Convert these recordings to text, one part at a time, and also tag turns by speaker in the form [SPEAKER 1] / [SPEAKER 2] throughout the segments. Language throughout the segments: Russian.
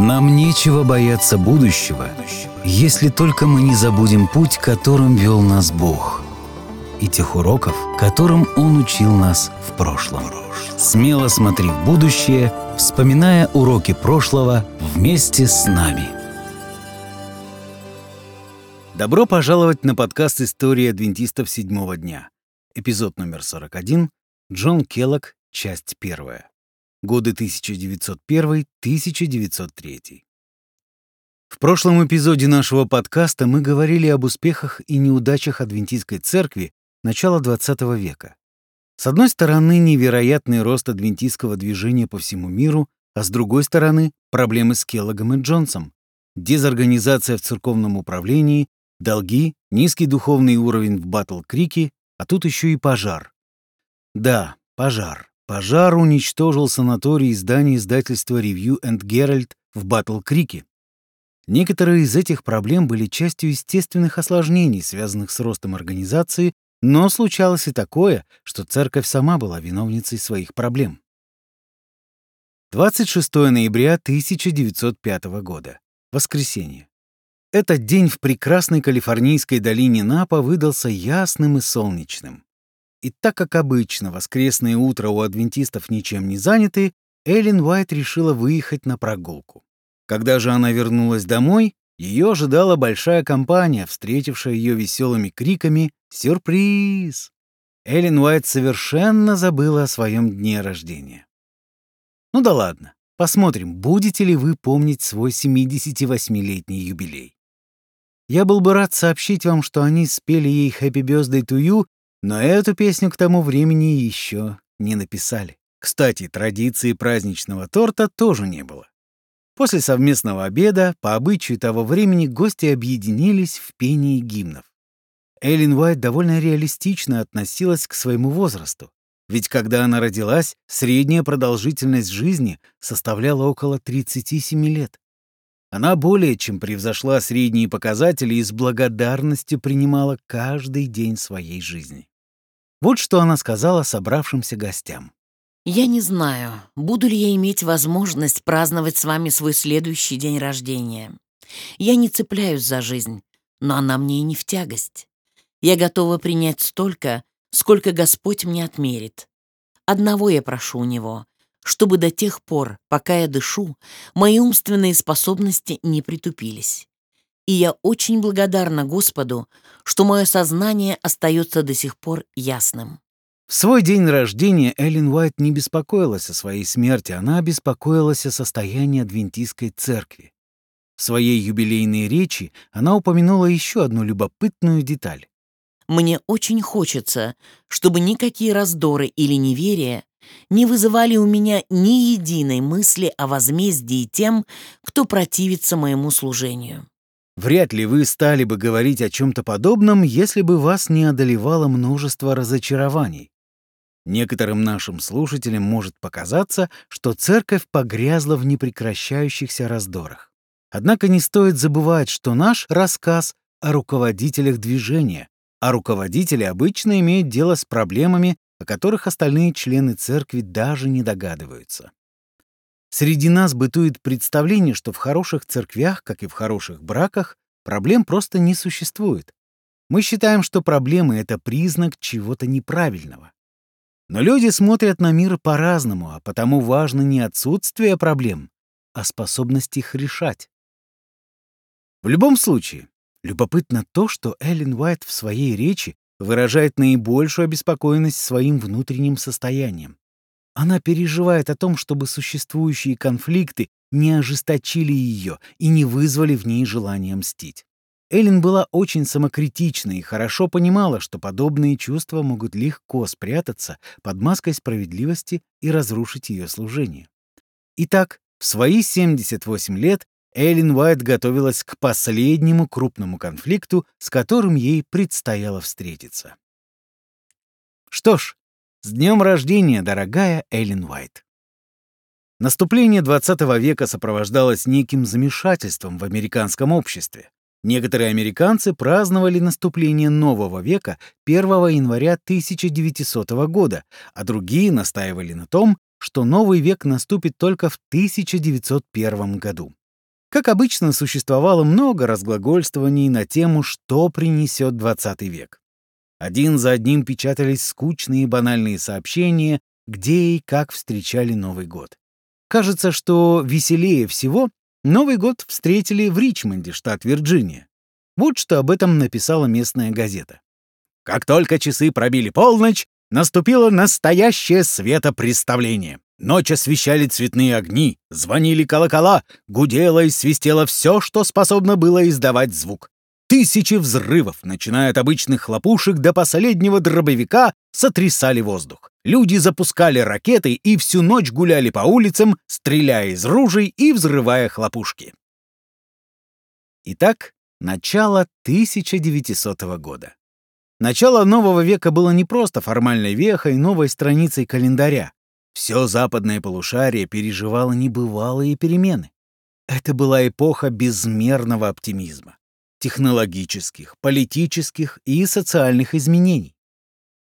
[SPEAKER 1] Нам нечего бояться будущего, если только мы не забудем путь, которым вел нас Бог, и тех уроков, которым Он учил нас в прошлом. Смело смотри в будущее, вспоминая уроки прошлого вместе с нами. Добро пожаловать на подкаст «История адвентистов седьмого дня». Эпизод номер 41. Джон Келлок, часть первая годы 1901-1903. В прошлом эпизоде нашего подкаста мы говорили об успехах и неудачах адвентистской церкви начала XX века. С одной стороны, невероятный рост адвентистского движения по всему миру, а с другой стороны, проблемы с Келлогом и Джонсом, дезорганизация в церковном управлении, долги, низкий духовный уровень в Батл-Крике, а тут еще и пожар. Да, пожар. Пожар уничтожил санаторий издания издательства Review and Herald в Батл-Крике. Некоторые из этих проблем были частью естественных осложнений, связанных с ростом организации, но случалось и такое, что церковь сама была виновницей своих проблем. 26 ноября 1905 года. Воскресенье. Этот день в прекрасной калифорнийской долине Напа выдался ясным и солнечным. И так как обычно воскресное утро у адвентистов ничем не заняты, Эллен Уайт решила выехать на прогулку. Когда же она вернулась домой, ее ожидала большая компания, встретившая ее веселыми криками «Сюрприз!». Эллен Уайт совершенно забыла о своем дне рождения. Ну да ладно, посмотрим, будете ли вы помнить свой 78-летний юбилей. Я был бы рад сообщить вам, что они спели ей «Happy Birthday to You» Но эту песню к тому времени еще не написали. Кстати, традиции праздничного торта тоже не было. После совместного обеда, по обычаю того времени, гости объединились в пении гимнов. Эллен Уайт довольно реалистично относилась к своему возрасту. Ведь когда она родилась, средняя продолжительность жизни составляла около 37 лет. Она более чем превзошла средние показатели и с благодарностью принимала каждый день своей жизни. Вот что она сказала собравшимся гостям.
[SPEAKER 2] «Я не знаю, буду ли я иметь возможность праздновать с вами свой следующий день рождения. Я не цепляюсь за жизнь, но она мне и не в тягость. Я готова принять столько, сколько Господь мне отмерит. Одного я прошу у Него, чтобы до тех пор, пока я дышу, мои умственные способности не притупились и я очень благодарна Господу, что мое сознание остается до сих пор ясным.
[SPEAKER 1] В свой день рождения Эллен Уайт не беспокоилась о своей смерти, она беспокоилась о состоянии Адвентистской церкви. В своей юбилейной речи она упомянула еще одну любопытную деталь.
[SPEAKER 2] «Мне очень хочется, чтобы никакие раздоры или неверия не вызывали у меня ни единой мысли о возмездии тем, кто противится моему служению.
[SPEAKER 1] Вряд ли вы стали бы говорить о чем-то подобном, если бы вас не одолевало множество разочарований. Некоторым нашим слушателям может показаться, что церковь погрязла в непрекращающихся раздорах. Однако не стоит забывать, что наш рассказ о руководителях движения, а руководители обычно имеют дело с проблемами, о которых остальные члены церкви даже не догадываются. Среди нас бытует представление, что в хороших церквях, как и в хороших браках, проблем просто не существует. Мы считаем, что проблемы — это признак чего-то неправильного. Но люди смотрят на мир по-разному, а потому важно не отсутствие проблем, а способность их решать. В любом случае, любопытно то, что Эллен Уайт в своей речи выражает наибольшую обеспокоенность своим внутренним состоянием. Она переживает о том, чтобы существующие конфликты не ожесточили ее и не вызвали в ней желание мстить. Эллен была очень самокритична и хорошо понимала, что подобные чувства могут легко спрятаться под маской справедливости и разрушить ее служение. Итак, в свои 78 лет Эллен Уайт готовилась к последнему крупному конфликту, с которым ей предстояло встретиться. Что ж, с днем рождения, дорогая Эллен Уайт! Наступление XX века сопровождалось неким замешательством в американском обществе. Некоторые американцы праздновали наступление нового века 1 января 1900 года, а другие настаивали на том, что новый век наступит только в 1901 году. Как обычно, существовало много разглагольствований на тему, что принесет 20 век. Один за одним печатались скучные и банальные сообщения, где и как встречали Новый год. Кажется, что веселее всего Новый год встретили в Ричмонде, штат Вирджиния. Вот что об этом написала местная газета. Как только часы пробили полночь, наступило настоящее светопреставление. Ночь освещали цветные огни, звонили колокола, гудело и свистело все, что способно было издавать звук. Тысячи взрывов, начиная от обычных хлопушек до последнего дробовика, сотрясали воздух. Люди запускали ракеты и всю ночь гуляли по улицам, стреляя из ружей и взрывая хлопушки. Итак, начало 1900 года. Начало нового века было не просто формальной вехой, новой страницей календаря. Все западное полушарие переживало небывалые перемены. Это была эпоха безмерного оптимизма, технологических, политических и социальных изменений.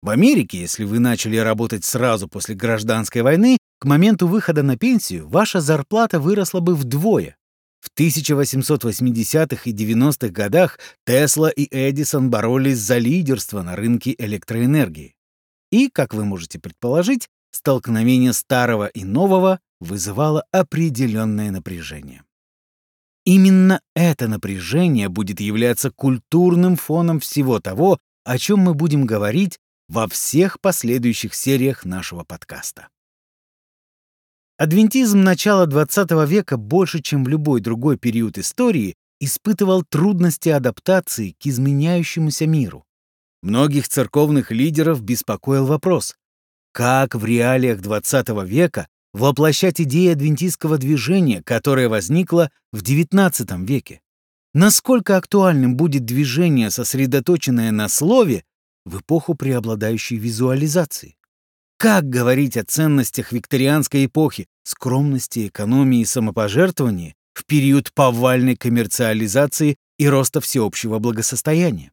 [SPEAKER 1] В Америке, если вы начали работать сразу после гражданской войны, к моменту выхода на пенсию ваша зарплата выросла бы вдвое. В 1880-х и 90-х годах Тесла и Эдисон боролись за лидерство на рынке электроэнергии. И, как вы можете предположить, столкновение старого и нового вызывало определенное напряжение. Именно это напряжение будет являться культурным фоном всего того, о чем мы будем говорить во всех последующих сериях нашего подкаста. Адвентизм начала XX века больше, чем в любой другой период истории, испытывал трудности адаптации к изменяющемуся миру. Многих церковных лидеров беспокоил вопрос, как в реалиях XX века воплощать идеи адвентистского движения, которое возникло в XIX веке? Насколько актуальным будет движение, сосредоточенное на слове, в эпоху преобладающей визуализации? Как говорить о ценностях викторианской эпохи, скромности, экономии и самопожертвовании в период повальной коммерциализации и роста всеобщего благосостояния?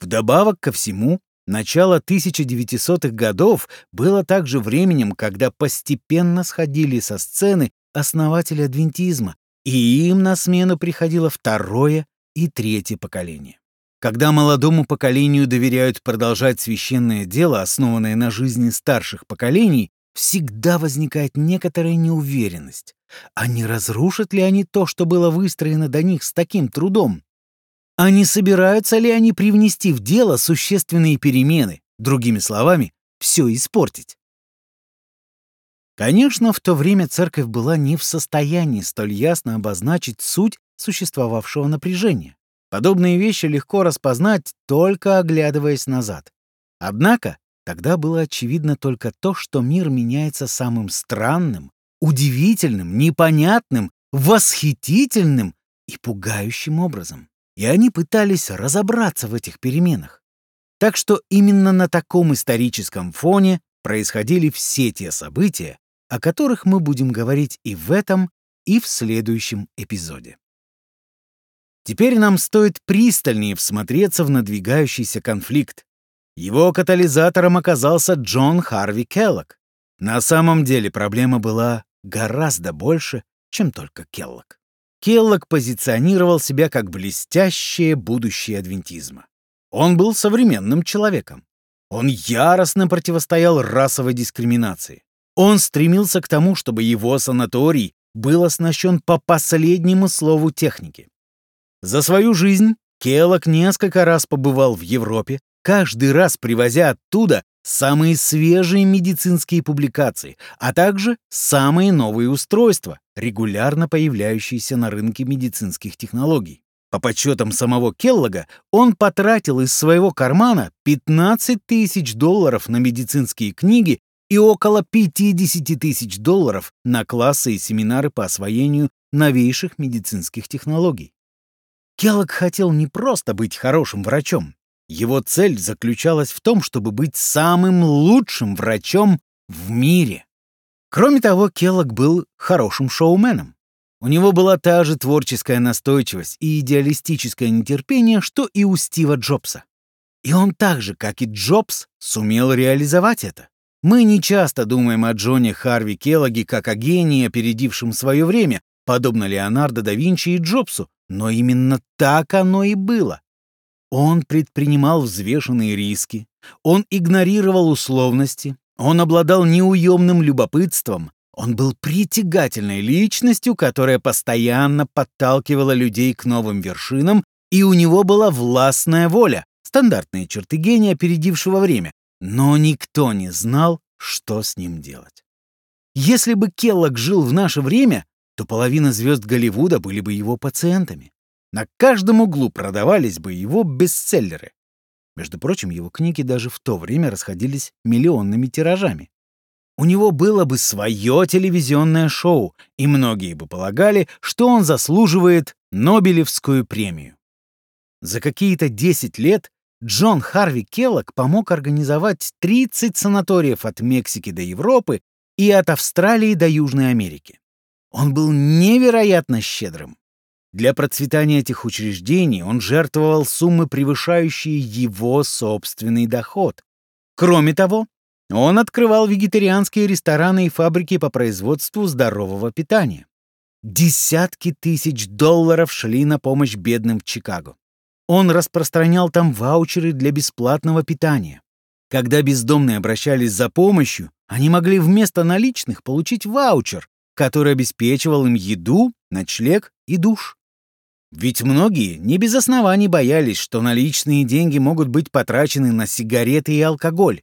[SPEAKER 1] Вдобавок ко всему, Начало 1900-х годов было также временем, когда постепенно сходили со сцены основатели адвентизма, и им на смену приходило второе и третье поколение. Когда молодому поколению доверяют продолжать священное дело, основанное на жизни старших поколений, всегда возникает некоторая неуверенность. А не разрушат ли они то, что было выстроено до них с таким трудом? А не собираются ли они привнести в дело существенные перемены, другими словами, все испортить? Конечно, в то время церковь была не в состоянии столь ясно обозначить суть существовавшего напряжения. Подобные вещи легко распознать, только оглядываясь назад. Однако тогда было очевидно только то, что мир меняется самым странным, удивительным, непонятным, восхитительным и пугающим образом и они пытались разобраться в этих переменах. Так что именно на таком историческом фоне происходили все те события, о которых мы будем говорить и в этом, и в следующем эпизоде. Теперь нам стоит пристальнее всмотреться в надвигающийся конфликт. Его катализатором оказался Джон Харви Келлог. На самом деле проблема была гораздо больше, чем только Келлог. Келлог позиционировал себя как блестящее будущее адвентизма. Он был современным человеком. Он яростно противостоял расовой дискриминации. Он стремился к тому, чтобы его санаторий был оснащен по последнему слову техники. За свою жизнь Келлог несколько раз побывал в Европе, каждый раз привозя оттуда самые свежие медицинские публикации, а также самые новые устройства, регулярно появляющиеся на рынке медицинских технологий. По подсчетам самого Келлога, он потратил из своего кармана 15 тысяч долларов на медицинские книги и около 50 тысяч долларов на классы и семинары по освоению новейших медицинских технологий. Келлог хотел не просто быть хорошим врачом, его цель заключалась в том, чтобы быть самым лучшим врачом в мире. Кроме того, Келлог был хорошим шоуменом. У него была та же творческая настойчивость и идеалистическое нетерпение, что и у Стива Джобса. И он так же, как и Джобс, сумел реализовать это. Мы не часто думаем о Джоне Харви Келлоге как о гении, опередившем свое время, подобно Леонардо да Винчи и Джобсу, но именно так оно и было. Он предпринимал взвешенные риски, он игнорировал условности, он обладал неуемным любопытством, он был притягательной личностью, которая постоянно подталкивала людей к новым вершинам, и у него была властная воля, стандартные черты гения, опередившего время, но никто не знал, что с ним делать. Если бы Келлог жил в наше время, то половина звезд Голливуда были бы его пациентами. На каждом углу продавались бы его бестселлеры. Между прочим, его книги даже в то время расходились миллионными тиражами. У него было бы свое телевизионное шоу, и многие бы полагали, что он заслуживает Нобелевскую премию. За какие-то 10 лет Джон Харви Келлог помог организовать 30 санаториев от Мексики до Европы и от Австралии до Южной Америки. Он был невероятно щедрым. Для процветания этих учреждений он жертвовал суммы, превышающие его собственный доход. Кроме того, он открывал вегетарианские рестораны и фабрики по производству здорового питания. Десятки тысяч долларов шли на помощь бедным в Чикаго. Он распространял там ваучеры для бесплатного питания. Когда бездомные обращались за помощью, они могли вместо наличных получить ваучер, который обеспечивал им еду, ночлег и душ. Ведь многие не без оснований боялись, что наличные деньги могут быть потрачены на сигареты и алкоголь.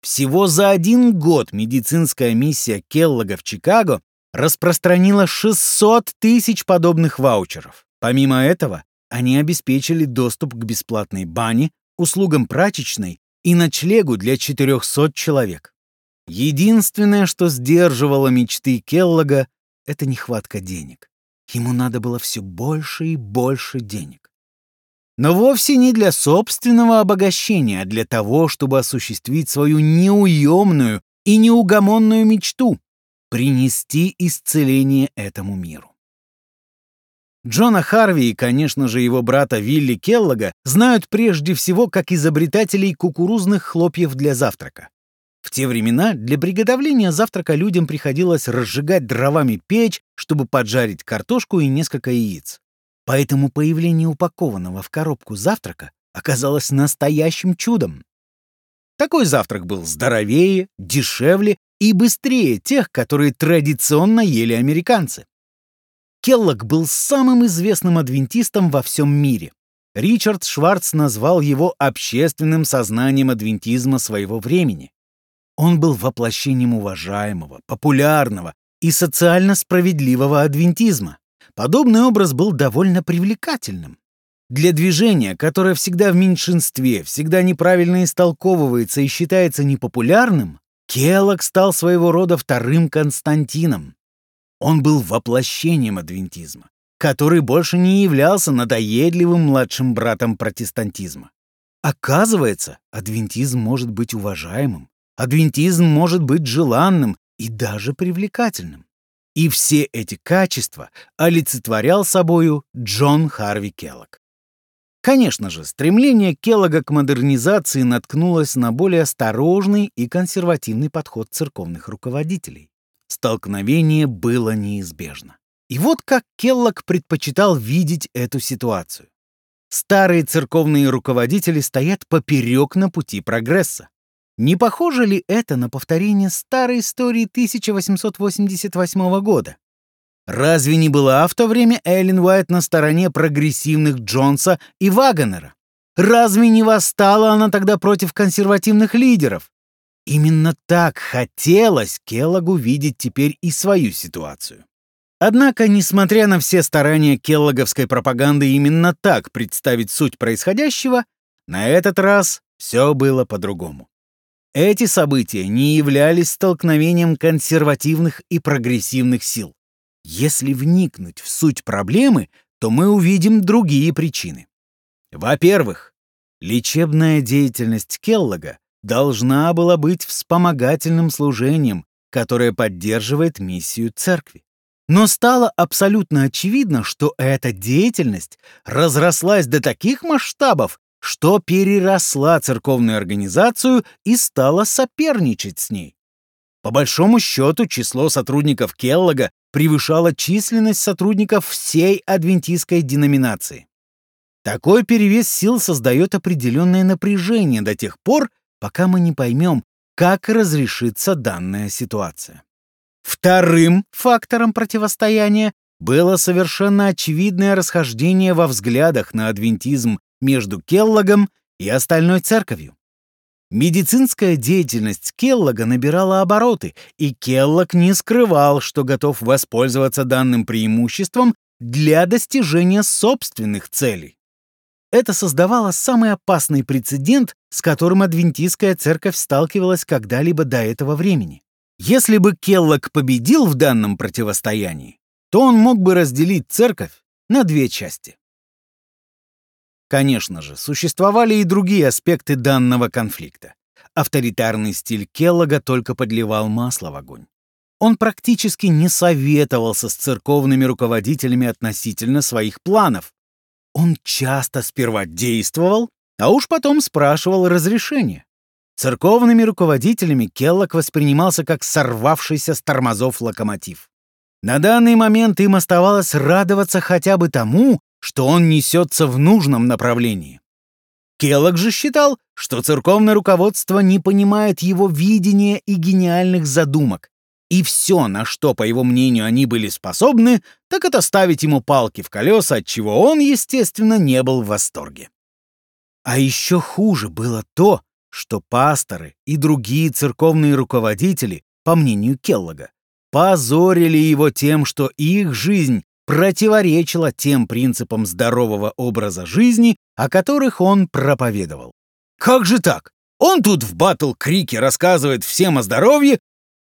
[SPEAKER 1] Всего за один год медицинская миссия Келлога в Чикаго распространила 600 тысяч подобных ваучеров. Помимо этого, они обеспечили доступ к бесплатной бане, услугам прачечной и ночлегу для 400 человек. Единственное, что сдерживало мечты Келлога, это нехватка денег. Ему надо было все больше и больше денег. Но вовсе не для собственного обогащения, а для того, чтобы осуществить свою неуемную и неугомонную мечту — принести исцеление этому миру. Джона Харви и, конечно же, его брата Вилли Келлога знают прежде всего как изобретателей кукурузных хлопьев для завтрака. В те времена для приготовления завтрака людям приходилось разжигать дровами печь, чтобы поджарить картошку и несколько яиц. Поэтому появление упакованного в коробку завтрака оказалось настоящим чудом. Такой завтрак был здоровее, дешевле и быстрее тех, которые традиционно ели американцы. Келлог был самым известным адвентистом во всем мире. Ричард Шварц назвал его общественным сознанием адвентизма своего времени. Он был воплощением уважаемого, популярного и социально справедливого адвентизма. Подобный образ был довольно привлекательным. Для движения, которое всегда в меньшинстве, всегда неправильно истолковывается и считается непопулярным, Келлог стал своего рода вторым Константином. Он был воплощением адвентизма, который больше не являлся надоедливым младшим братом протестантизма. Оказывается, адвентизм может быть уважаемым, Адвентизм может быть желанным и даже привлекательным. И все эти качества олицетворял собою Джон Харви Келлог. Конечно же, стремление Келлога к модернизации наткнулось на более осторожный и консервативный подход церковных руководителей. Столкновение было неизбежно. И вот как Келлог предпочитал видеть эту ситуацию. Старые церковные руководители стоят поперек на пути прогресса. Не похоже ли это на повторение старой истории 1888 года? Разве не была в то время Эллен Уайт на стороне прогрессивных Джонса и Вагонера? Разве не восстала она тогда против консервативных лидеров? Именно так хотелось Келлогу видеть теперь и свою ситуацию. Однако, несмотря на все старания келлоговской пропаганды именно так представить суть происходящего, на этот раз все было по-другому. Эти события не являлись столкновением консервативных и прогрессивных сил. Если вникнуть в суть проблемы, то мы увидим другие причины. Во-первых, лечебная деятельность Келлога должна была быть вспомогательным служением, которое поддерживает миссию церкви. Но стало абсолютно очевидно, что эта деятельность разрослась до таких масштабов, что переросла церковную организацию и стала соперничать с ней. По большому счету, число сотрудников Келлога превышало численность сотрудников всей адвентистской деноминации. Такой перевес сил создает определенное напряжение до тех пор, пока мы не поймем, как разрешится данная ситуация. Вторым фактором противостояния было совершенно очевидное расхождение во взглядах на адвентизм между Келлогом и остальной церковью. Медицинская деятельность Келлога набирала обороты, и Келлог не скрывал, что готов воспользоваться данным преимуществом для достижения собственных целей. Это создавало самый опасный прецедент, с которым адвентистская церковь сталкивалась когда-либо до этого времени. Если бы Келлог победил в данном противостоянии, то он мог бы разделить церковь на две части. Конечно же, существовали и другие аспекты данного конфликта. Авторитарный стиль Келлога только подливал масло в огонь. Он практически не советовался с церковными руководителями относительно своих планов. Он часто сперва действовал, а уж потом спрашивал разрешения. Церковными руководителями Келлог воспринимался как сорвавшийся с тормозов локомотив. На данный момент им оставалось радоваться хотя бы тому, что он несется в нужном направлении. Келлог же считал, что церковное руководство не понимает его видения и гениальных задумок, и все, на что, по его мнению, они были способны, так это ставить ему палки в колеса, от чего он, естественно, не был в восторге. А еще хуже было то, что пасторы и другие церковные руководители, по мнению Келлога, позорили его тем, что их жизнь противоречила тем принципам здорового образа жизни, о которых он проповедовал. Как же так? Он тут в батл-крике рассказывает всем о здоровье,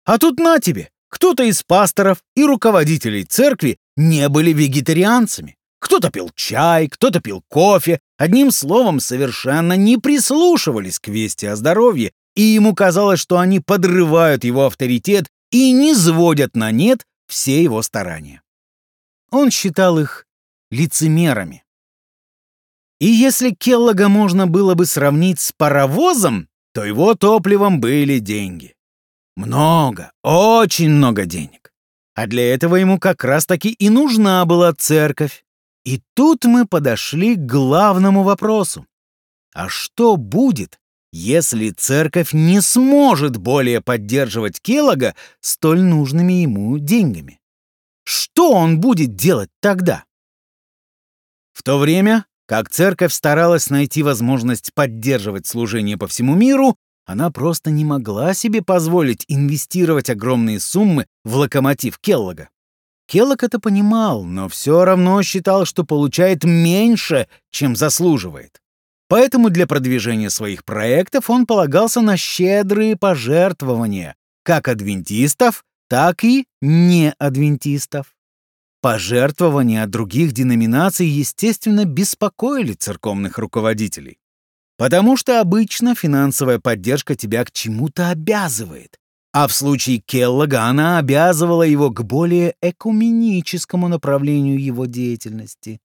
[SPEAKER 1] а тут на тебе, кто-то из пасторов и руководителей церкви не были вегетарианцами. Кто-то пил чай, кто-то пил кофе, одним словом, совершенно не прислушивались к вести о здоровье, и ему казалось, что они подрывают его авторитет и не сводят на нет все его старания. Он считал их лицемерами. И если Келлога можно было бы сравнить с паровозом, то его топливом были деньги. Много, очень много денег. А для этого ему как раз-таки и нужна была церковь. И тут мы подошли к главному вопросу. А что будет, если церковь не сможет более поддерживать Келлога столь нужными ему деньгами? Что он будет делать тогда? В то время, как церковь старалась найти возможность поддерживать служение по всему миру, она просто не могла себе позволить инвестировать огромные суммы в локомотив Келлога. Келлог это понимал, но все равно считал, что получает меньше, чем заслуживает. Поэтому для продвижения своих проектов он полагался на щедрые пожертвования как адвентистов, так и неадвентистов. Пожертвования от других деноминаций, естественно, беспокоили церковных руководителей. Потому что обычно финансовая поддержка тебя к чему-то обязывает. А в случае Келлога она обязывала его к более экуменическому направлению его деятельности.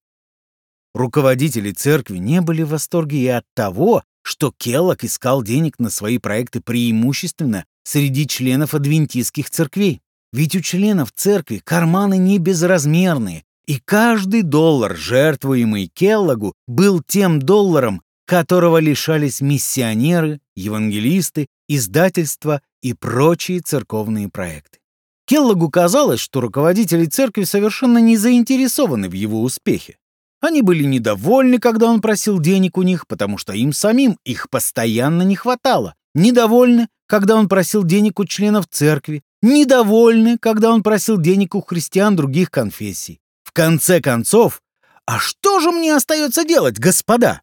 [SPEAKER 1] Руководители церкви не были в восторге и от того, что Келлог искал денег на свои проекты преимущественно среди членов адвентистских церквей. Ведь у членов церкви карманы не безразмерные, и каждый доллар, жертвуемый Келлогу, был тем долларом, которого лишались миссионеры, евангелисты, издательства и прочие церковные проекты. Келлогу казалось, что руководители церкви совершенно не заинтересованы в его успехе. Они были недовольны, когда он просил денег у них, потому что им самим их постоянно не хватало. Недовольны, когда он просил денег у членов церкви. Недовольны, когда он просил денег у христиан других конфессий. В конце концов, а что же мне остается делать, господа?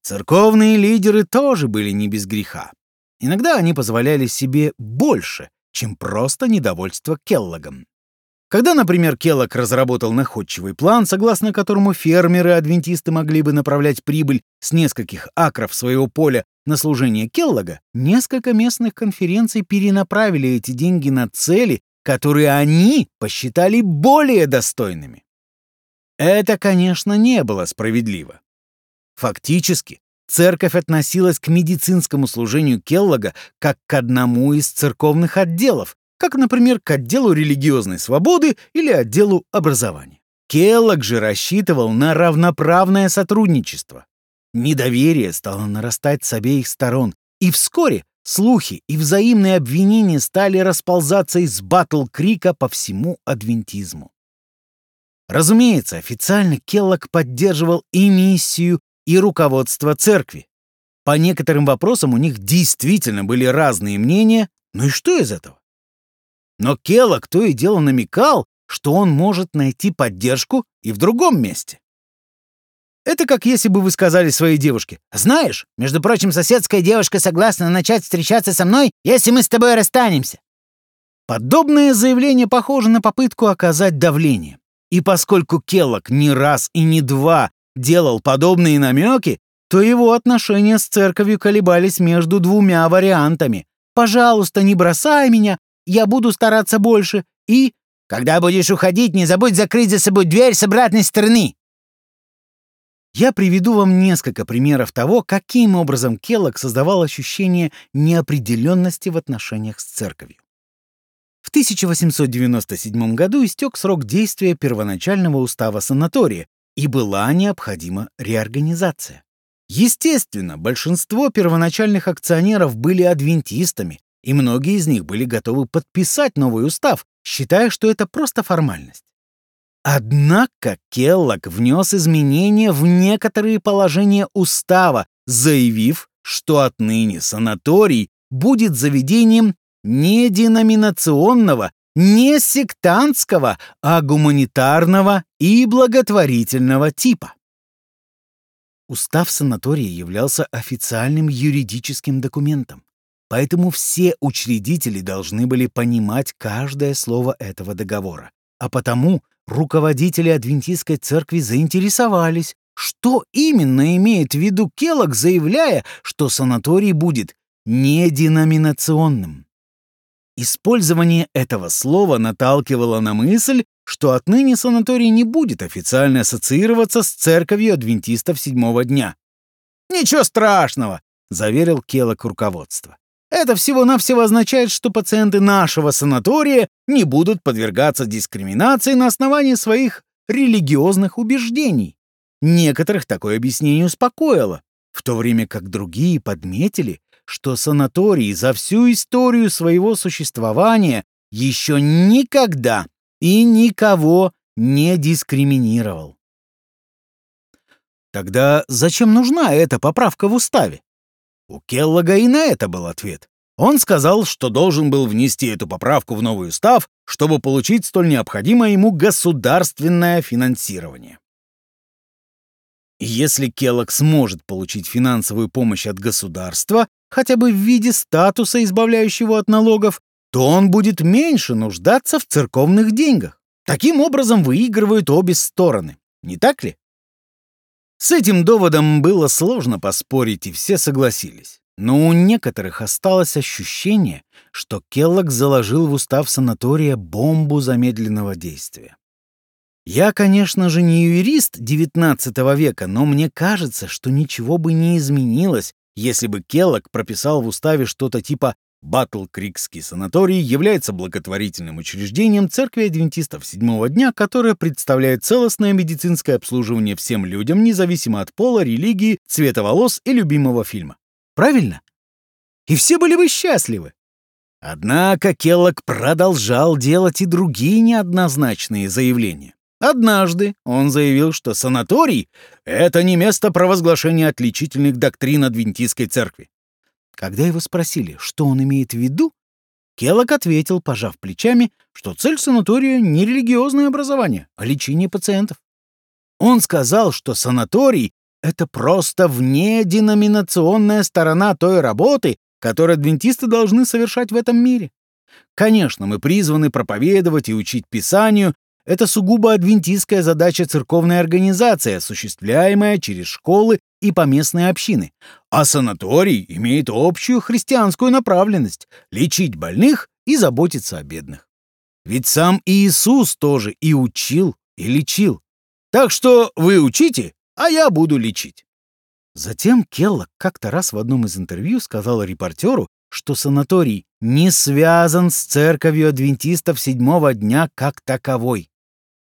[SPEAKER 1] Церковные лидеры тоже были не без греха. Иногда они позволяли себе больше, чем просто недовольство Келлогом. Когда, например, Келлог разработал находчивый план, согласно которому фермеры-адвентисты могли бы направлять прибыль с нескольких акров своего поля на служение Келлога, несколько местных конференций перенаправили эти деньги на цели, которые они посчитали более достойными. Это, конечно, не было справедливо. Фактически, церковь относилась к медицинскому служению Келлога как к одному из церковных отделов, как, например, к отделу религиозной свободы или отделу образования. Келлог же рассчитывал на равноправное сотрудничество. Недоверие стало нарастать с обеих сторон, и вскоре слухи и взаимные обвинения стали расползаться из батл-крика по всему адвентизму. Разумеется, официально Келлог поддерживал и миссию, и руководство церкви. По некоторым вопросам у них действительно были разные мнения, ну и что из этого? Но Келлог то и дело намекал, что он может найти поддержку и в другом месте. Это как если бы вы сказали своей девушке, «Знаешь, между прочим, соседская девушка согласна начать встречаться со мной, если мы с тобой расстанемся». Подобное заявление похоже на попытку оказать давление. И поскольку Келлок не раз и не два делал подобные намеки, то его отношения с церковью колебались между двумя вариантами. «Пожалуйста, не бросай меня, я буду стараться больше» и «Когда будешь уходить, не забудь закрыть за собой дверь с обратной стороны». Я приведу вам несколько примеров того, каким образом Келлог создавал ощущение неопределенности в отношениях с церковью. В 1897 году истек срок действия первоначального устава санатория, и была необходима реорганизация. Естественно, большинство первоначальных акционеров были адвентистами, и многие из них были готовы подписать новый устав, считая, что это просто формальность. Однако Келлок внес изменения в некоторые положения устава, заявив, что отныне санаторий будет заведением не деноминационного, не сектантского, а гуманитарного и благотворительного типа. Устав санатория являлся официальным юридическим документом, поэтому все учредители должны были понимать каждое слово этого договора, а потому руководители Адвентистской церкви заинтересовались, что именно имеет в виду Келлог, заявляя, что санаторий будет неденоминационным. Использование этого слова наталкивало на мысль, что отныне санаторий не будет официально ассоциироваться с церковью адвентистов седьмого дня. «Ничего страшного», — заверил Келлог руководство. «Это всего-навсего означает, что пациенты нашего санатория не будут подвергаться дискриминации на основании своих религиозных убеждений». Некоторых такое объяснение успокоило, в то время как другие подметили, что санаторий за всю историю своего существования еще никогда и никого не дискриминировал. Тогда зачем нужна эта поправка в уставе? У Келлога и на это был ответ. Он сказал, что должен был внести эту поправку в новый устав, чтобы получить столь необходимое ему государственное финансирование. Если Келлог сможет получить финансовую помощь от государства, хотя бы в виде статуса, избавляющего от налогов, то он будет меньше нуждаться в церковных деньгах. Таким образом выигрывают обе стороны, не так ли? С этим доводом было сложно поспорить, и все согласились. Но у некоторых осталось ощущение, что Келлог заложил в устав санатория бомбу замедленного действия. Я, конечно же, не юрист XIX века, но мне кажется, что ничего бы не изменилось, если бы Келлог прописал в уставе что-то типа Батл-Крикский санаторий является благотворительным учреждением церкви адвентистов седьмого дня, которое представляет целостное медицинское обслуживание всем людям, независимо от пола, религии, цвета волос и любимого фильма. Правильно? И все были бы счастливы. Однако Келлог продолжал делать и другие неоднозначные заявления. Однажды он заявил, что санаторий — это не место провозглашения отличительных доктрин Адвентистской церкви. Когда его спросили, что он имеет в виду, Келлок ответил, пожав плечами, что цель санатория не религиозное образование, а лечение пациентов. Он сказал, что санаторий — это просто внеденоминационная сторона той работы, которую адвентисты должны совершать в этом мире. Конечно, мы призваны проповедовать и учить Писанию, это сугубо адвентистская задача церковной организации, осуществляемая через школы и поместные общины. А санаторий имеет общую христианскую направленность — лечить больных и заботиться о бедных. Ведь сам Иисус тоже и учил, и лечил. Так что вы учите, а я буду лечить. Затем Келлок как-то раз в одном из интервью сказал репортеру, что санаторий не связан с церковью адвентистов седьмого дня как таковой.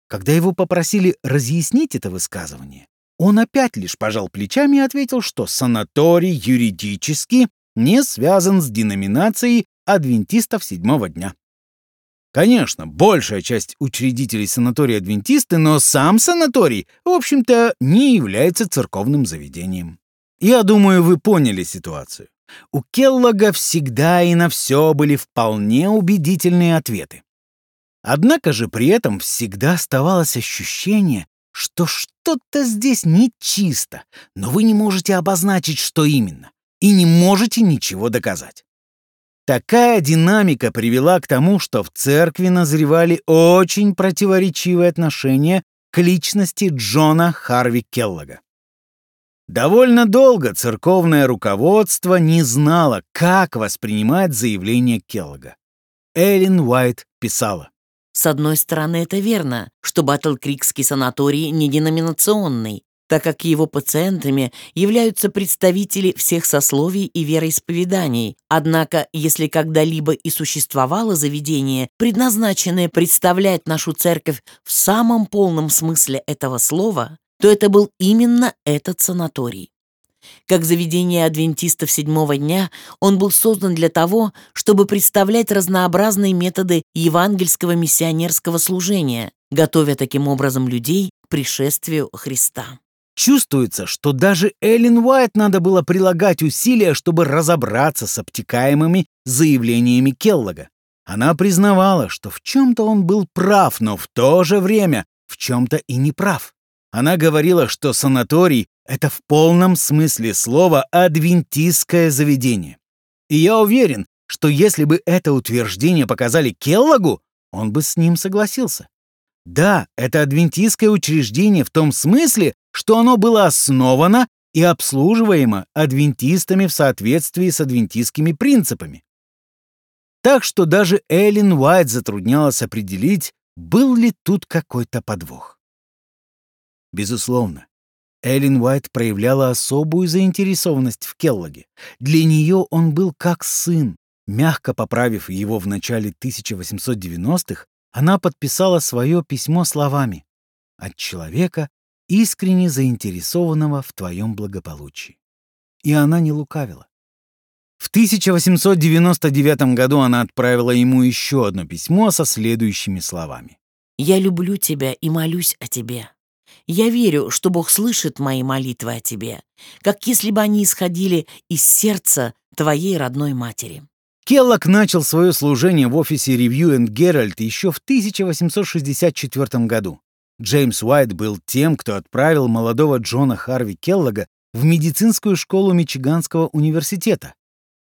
[SPEAKER 1] Когда его попросили разъяснить это высказывание, он опять лишь пожал плечами и ответил, что санаторий юридически не связан с деноминацией адвентистов седьмого дня. Конечно, большая часть учредителей санатория адвентисты, но сам санаторий, в общем-то, не является церковным заведением. Я думаю, вы поняли ситуацию. У Келлога всегда и на все были вполне убедительные ответы. Однако же при этом всегда оставалось ощущение, что что-то здесь нечисто, но вы не можете обозначить, что именно, и не можете ничего доказать. Такая динамика привела к тому, что в церкви назревали очень противоречивые отношения к личности Джона Харви Келлога. Довольно долго церковное руководство не знало, как воспринимать заявление Келлога. Эллен Уайт писала.
[SPEAKER 2] С одной стороны, это верно, что Батл-Крикский санаторий не деноминационный, так как его пациентами являются представители всех сословий и вероисповеданий. Однако, если когда-либо и существовало заведение, предназначенное представлять нашу церковь в самом полном смысле этого слова, то это был именно этот санаторий. Как заведение адвентистов седьмого дня, он был создан для того, чтобы представлять разнообразные методы евангельского миссионерского служения, готовя таким образом людей к пришествию Христа.
[SPEAKER 1] Чувствуется, что даже Эллен Уайт надо было прилагать усилия, чтобы разобраться с обтекаемыми заявлениями Келлога. Она признавала, что в чем-то он был прав, но в то же время в чем-то и не прав. Она говорила, что санаторий — это в полном смысле слова адвентистское заведение. И я уверен, что если бы это утверждение показали Келлогу, он бы с ним согласился. Да, это адвентистское учреждение в том смысле, что оно было основано и обслуживаемо адвентистами в соответствии с адвентистскими принципами. Так что даже Эллен Уайт затруднялась определить, был ли тут какой-то подвох. Безусловно, Эллен Уайт проявляла особую заинтересованность в Келлоге. Для нее он был как сын. Мягко поправив его в начале 1890-х, она подписала свое письмо словами «От человека, искренне заинтересованного в твоем благополучии». И она не лукавила. В 1899 году она отправила ему еще одно письмо со следующими словами.
[SPEAKER 2] «Я люблю тебя и молюсь о тебе. Я верю, что Бог слышит мои молитвы о тебе, как если бы они исходили из сердца твоей родной матери».
[SPEAKER 1] Келлок начал свое служение в офисе Review and Herald еще в 1864 году. Джеймс Уайт был тем, кто отправил молодого Джона Харви Келлога в медицинскую школу Мичиганского университета.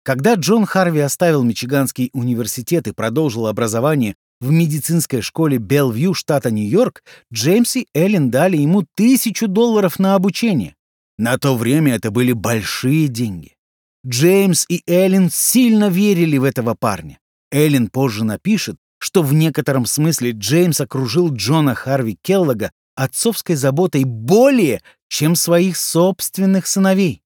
[SPEAKER 1] Когда Джон Харви оставил Мичиганский университет и продолжил образование в медицинской школе Белвью штата Нью-Йорк, Джеймс и Эллен дали ему тысячу долларов на обучение. На то время это были большие деньги. Джеймс и Эллен сильно верили в этого парня. Эллен позже напишет, что в некотором смысле Джеймс окружил Джона Харви Келлога отцовской заботой более, чем своих собственных сыновей.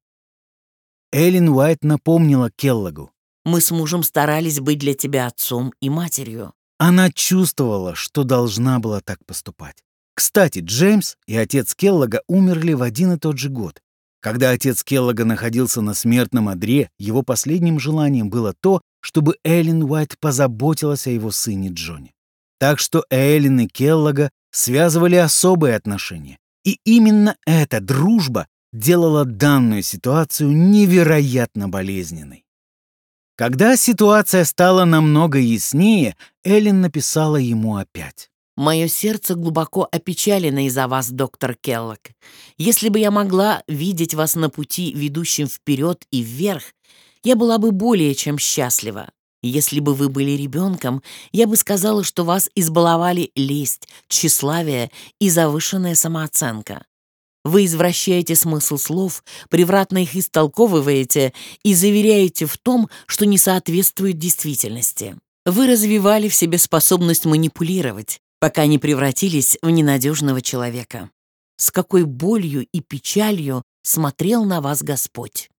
[SPEAKER 1] Эллен Уайт напомнила Келлогу.
[SPEAKER 2] «Мы с мужем старались быть для тебя отцом и матерью».
[SPEAKER 1] Она чувствовала, что должна была так поступать. Кстати, Джеймс и отец Келлога умерли в один и тот же год. Когда отец Келлога находился на смертном одре, его последним желанием было то, чтобы Эллен Уайт позаботилась о его сыне Джоне. Так что Эллен и Келлога связывали особые отношения. И именно эта дружба делала данную ситуацию невероятно болезненной. Когда ситуация стала намного яснее, Эллен написала ему опять.
[SPEAKER 2] Мое сердце глубоко опечалено из-за вас, доктор Келлок. Если бы я могла видеть вас на пути, ведущем вперед и вверх, я была бы более чем счастлива. Если бы вы были ребенком, я бы сказала, что вас избаловали лесть, тщеславие и завышенная самооценка. Вы извращаете смысл слов, превратно их истолковываете и заверяете в том, что не соответствует действительности. Вы развивали в себе способность манипулировать, пока не превратились в ненадежного человека. С какой болью и печалью смотрел на вас Господь.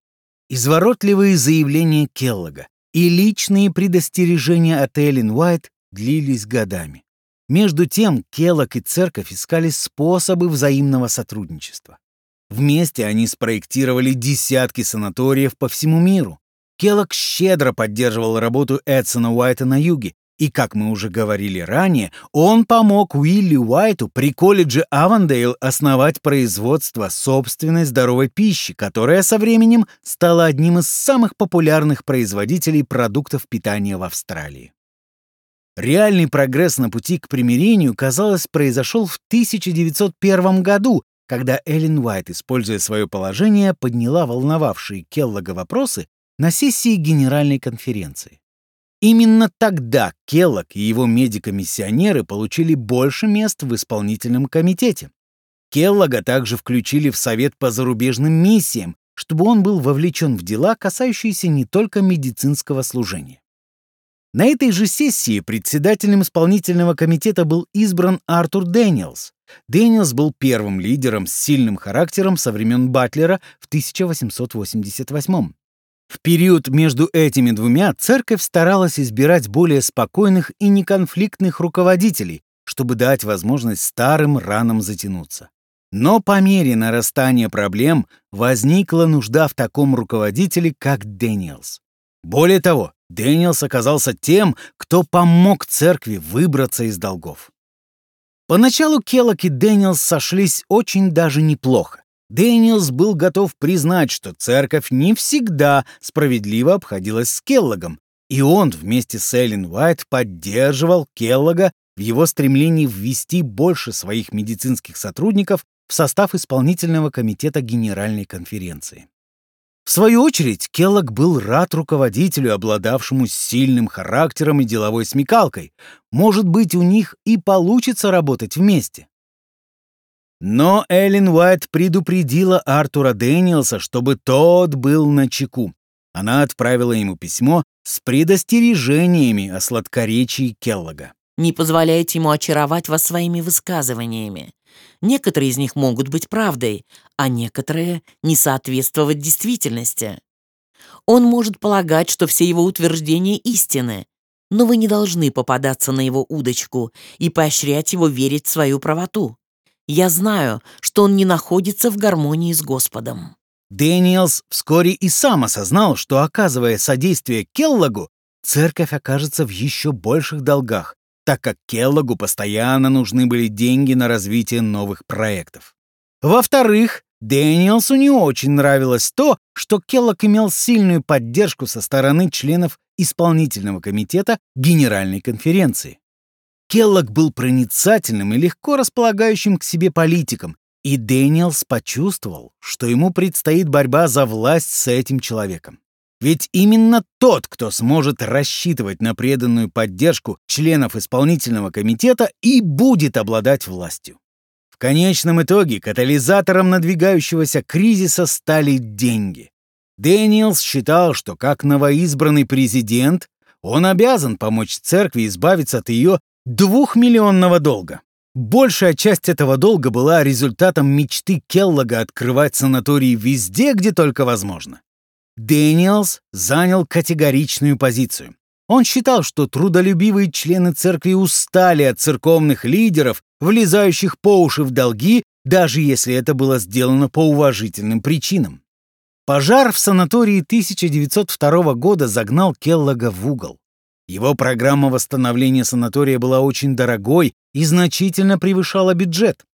[SPEAKER 1] Изворотливые заявления Келлога и личные предостережения от Эллен Уайт длились годами. Между тем, Келлог и церковь искали способы взаимного сотрудничества. Вместе они спроектировали десятки санаториев по всему миру. Келлог щедро поддерживал работу Эдсона Уайта на юге, и, как мы уже говорили ранее, он помог Уилли Уайту при колледже Авандейл основать производство собственной здоровой пищи, которая со временем стала одним из самых популярных производителей продуктов питания в Австралии. Реальный прогресс на пути к примирению, казалось, произошел в 1901 году, когда Эллен Уайт, используя свое положение, подняла волновавшие Келлога вопросы на сессии Генеральной конференции. Именно тогда Келлог и его медико-миссионеры получили больше мест в исполнительном комитете. Келлога также включили в Совет по зарубежным миссиям, чтобы он был вовлечен в дела, касающиеся не только медицинского служения. На этой же сессии председателем исполнительного комитета был избран Артур Дэниелс. Дэниелс был первым лидером с сильным характером со времен Батлера в 1888 в период между этими двумя церковь старалась избирать более спокойных и неконфликтных руководителей, чтобы дать возможность старым ранам затянуться. Но по мере нарастания проблем возникла нужда в таком руководителе, как Дэниелс. Более того, Дэниелс оказался тем, кто помог церкви выбраться из долгов. Поначалу Келлог и Дэниелс сошлись очень даже неплохо. Дэниелс был готов признать, что церковь не всегда справедливо обходилась с Келлогом, и он вместе с Эллен Уайт поддерживал Келлога в его стремлении ввести больше своих медицинских сотрудников в состав исполнительного комитета Генеральной конференции. В свою очередь, Келлог был рад руководителю, обладавшему сильным характером и деловой смекалкой. Может быть, у них и получится работать вместе. Но Эллен Уайт предупредила Артура Дэниелса, чтобы тот был на чеку. Она отправила ему письмо с предостережениями о сладкоречии Келлога.
[SPEAKER 2] «Не позволяйте ему очаровать вас своими высказываниями. Некоторые из них могут быть правдой, а некоторые не соответствовать действительности. Он может полагать, что все его утверждения истины, но вы не должны попадаться на его удочку и поощрять его верить в свою правоту. Я знаю, что он не находится в гармонии с Господом».
[SPEAKER 1] Дэниелс вскоре и сам осознал, что, оказывая содействие Келлогу, церковь окажется в еще больших долгах, так как Келлогу постоянно нужны были деньги на развитие новых проектов. Во-вторых, Дэниелсу не очень нравилось то, что Келлог имел сильную поддержку со стороны членов исполнительного комитета Генеральной конференции. Келлог был проницательным и легко располагающим к себе политиком, и Дэниелс почувствовал, что ему предстоит борьба за власть с этим человеком. Ведь именно тот, кто сможет рассчитывать на преданную поддержку членов исполнительного комитета, и будет обладать властью. В конечном итоге катализатором надвигающегося кризиса стали деньги. Дэниелс считал, что как новоизбранный президент он обязан помочь церкви избавиться от ее двухмиллионного долга. Большая часть этого долга была результатом мечты Келлога открывать санатории везде, где только возможно. Дэниелс занял категоричную позицию. Он считал, что трудолюбивые члены церкви устали от церковных лидеров, влезающих по уши в долги, даже если это было сделано по уважительным причинам. Пожар в санатории 1902 года загнал Келлога в угол. Его программа восстановления санатория была очень дорогой и значительно превышала бюджет.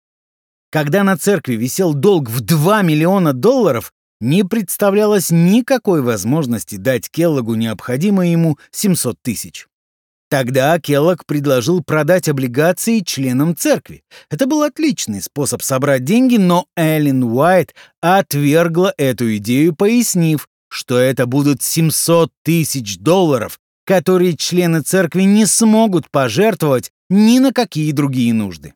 [SPEAKER 1] Когда на церкви висел долг в 2 миллиона долларов, не представлялось никакой возможности дать Келлогу необходимое ему 700 тысяч. Тогда Келлог предложил продать облигации членам церкви. Это был отличный способ собрать деньги, но Эллен Уайт отвергла эту идею, пояснив, что это будут 700 тысяч долларов, которые члены церкви не смогут пожертвовать ни на какие другие нужды.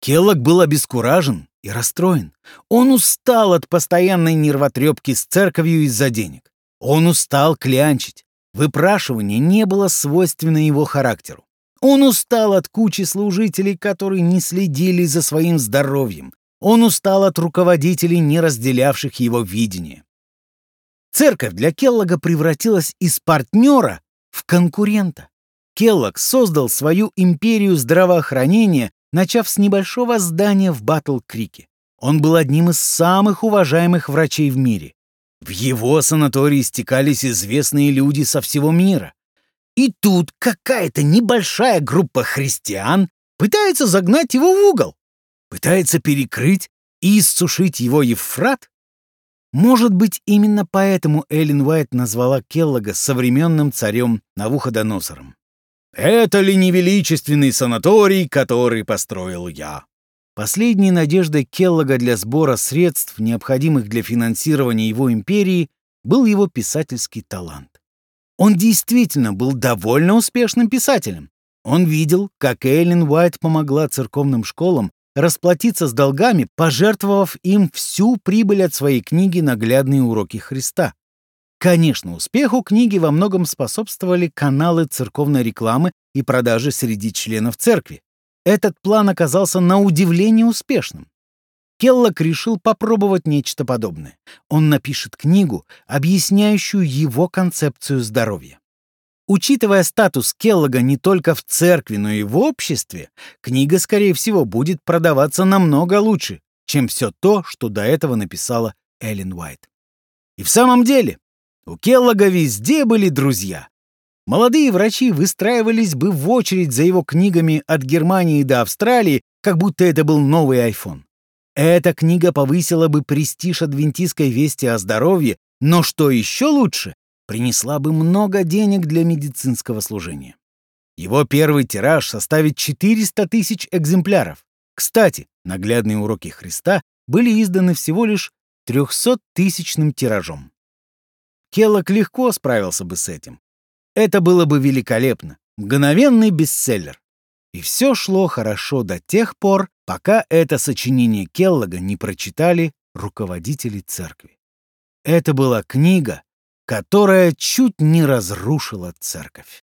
[SPEAKER 1] Келлог был обескуражен и расстроен. Он устал от постоянной нервотрепки с церковью из-за денег. Он устал клянчить. Выпрашивание не было свойственно его характеру. Он устал от кучи служителей, которые не следили за своим здоровьем. Он устал от руководителей, не разделявших его видение. Церковь для Келлога превратилась из партнера в конкурента. Келлог создал свою империю здравоохранения, начав с небольшого здания в Батл-Крике. Он был одним из самых уважаемых врачей в мире. В его санатории стекались известные люди со всего мира. И тут какая-то небольшая группа христиан пытается загнать его в угол. Пытается перекрыть и иссушить его Евфрат? Может быть, именно поэтому Эллен Уайт назвала Келлога современным царем Навуходоносором. «Это ли не величественный санаторий, который построил я?» Последней надеждой Келлога для сбора средств, необходимых для финансирования его империи, был его писательский талант. Он действительно был довольно успешным писателем. Он видел, как Эллен Уайт помогла церковным школам расплатиться с долгами, пожертвовав им всю прибыль от своей книги «Наглядные уроки Христа». Конечно, успеху книги во многом способствовали каналы церковной рекламы и продажи среди членов церкви. Этот план оказался на удивление успешным. Келлок решил попробовать нечто подобное. Он напишет книгу, объясняющую его концепцию здоровья. Учитывая статус Келлога не только в церкви, но и в обществе, книга, скорее всего, будет продаваться намного лучше, чем все то, что до этого написала Эллен Уайт. И в самом деле, у Келлога везде были друзья. Молодые врачи выстраивались бы в очередь за его книгами от Германии до Австралии, как будто это был новый iPhone. Эта книга повысила бы престиж адвентистской вести о здоровье, но что еще лучше, принесла бы много денег для медицинского служения. Его первый тираж составит 400 тысяч экземпляров. Кстати, наглядные уроки Христа были изданы всего лишь 300-тысячным тиражом. Келлок легко справился бы с этим. Это было бы великолепно, мгновенный бестселлер. И все шло хорошо до тех пор, пока это сочинение Келлога не прочитали руководители церкви. Это была книга, которая чуть не разрушила церковь.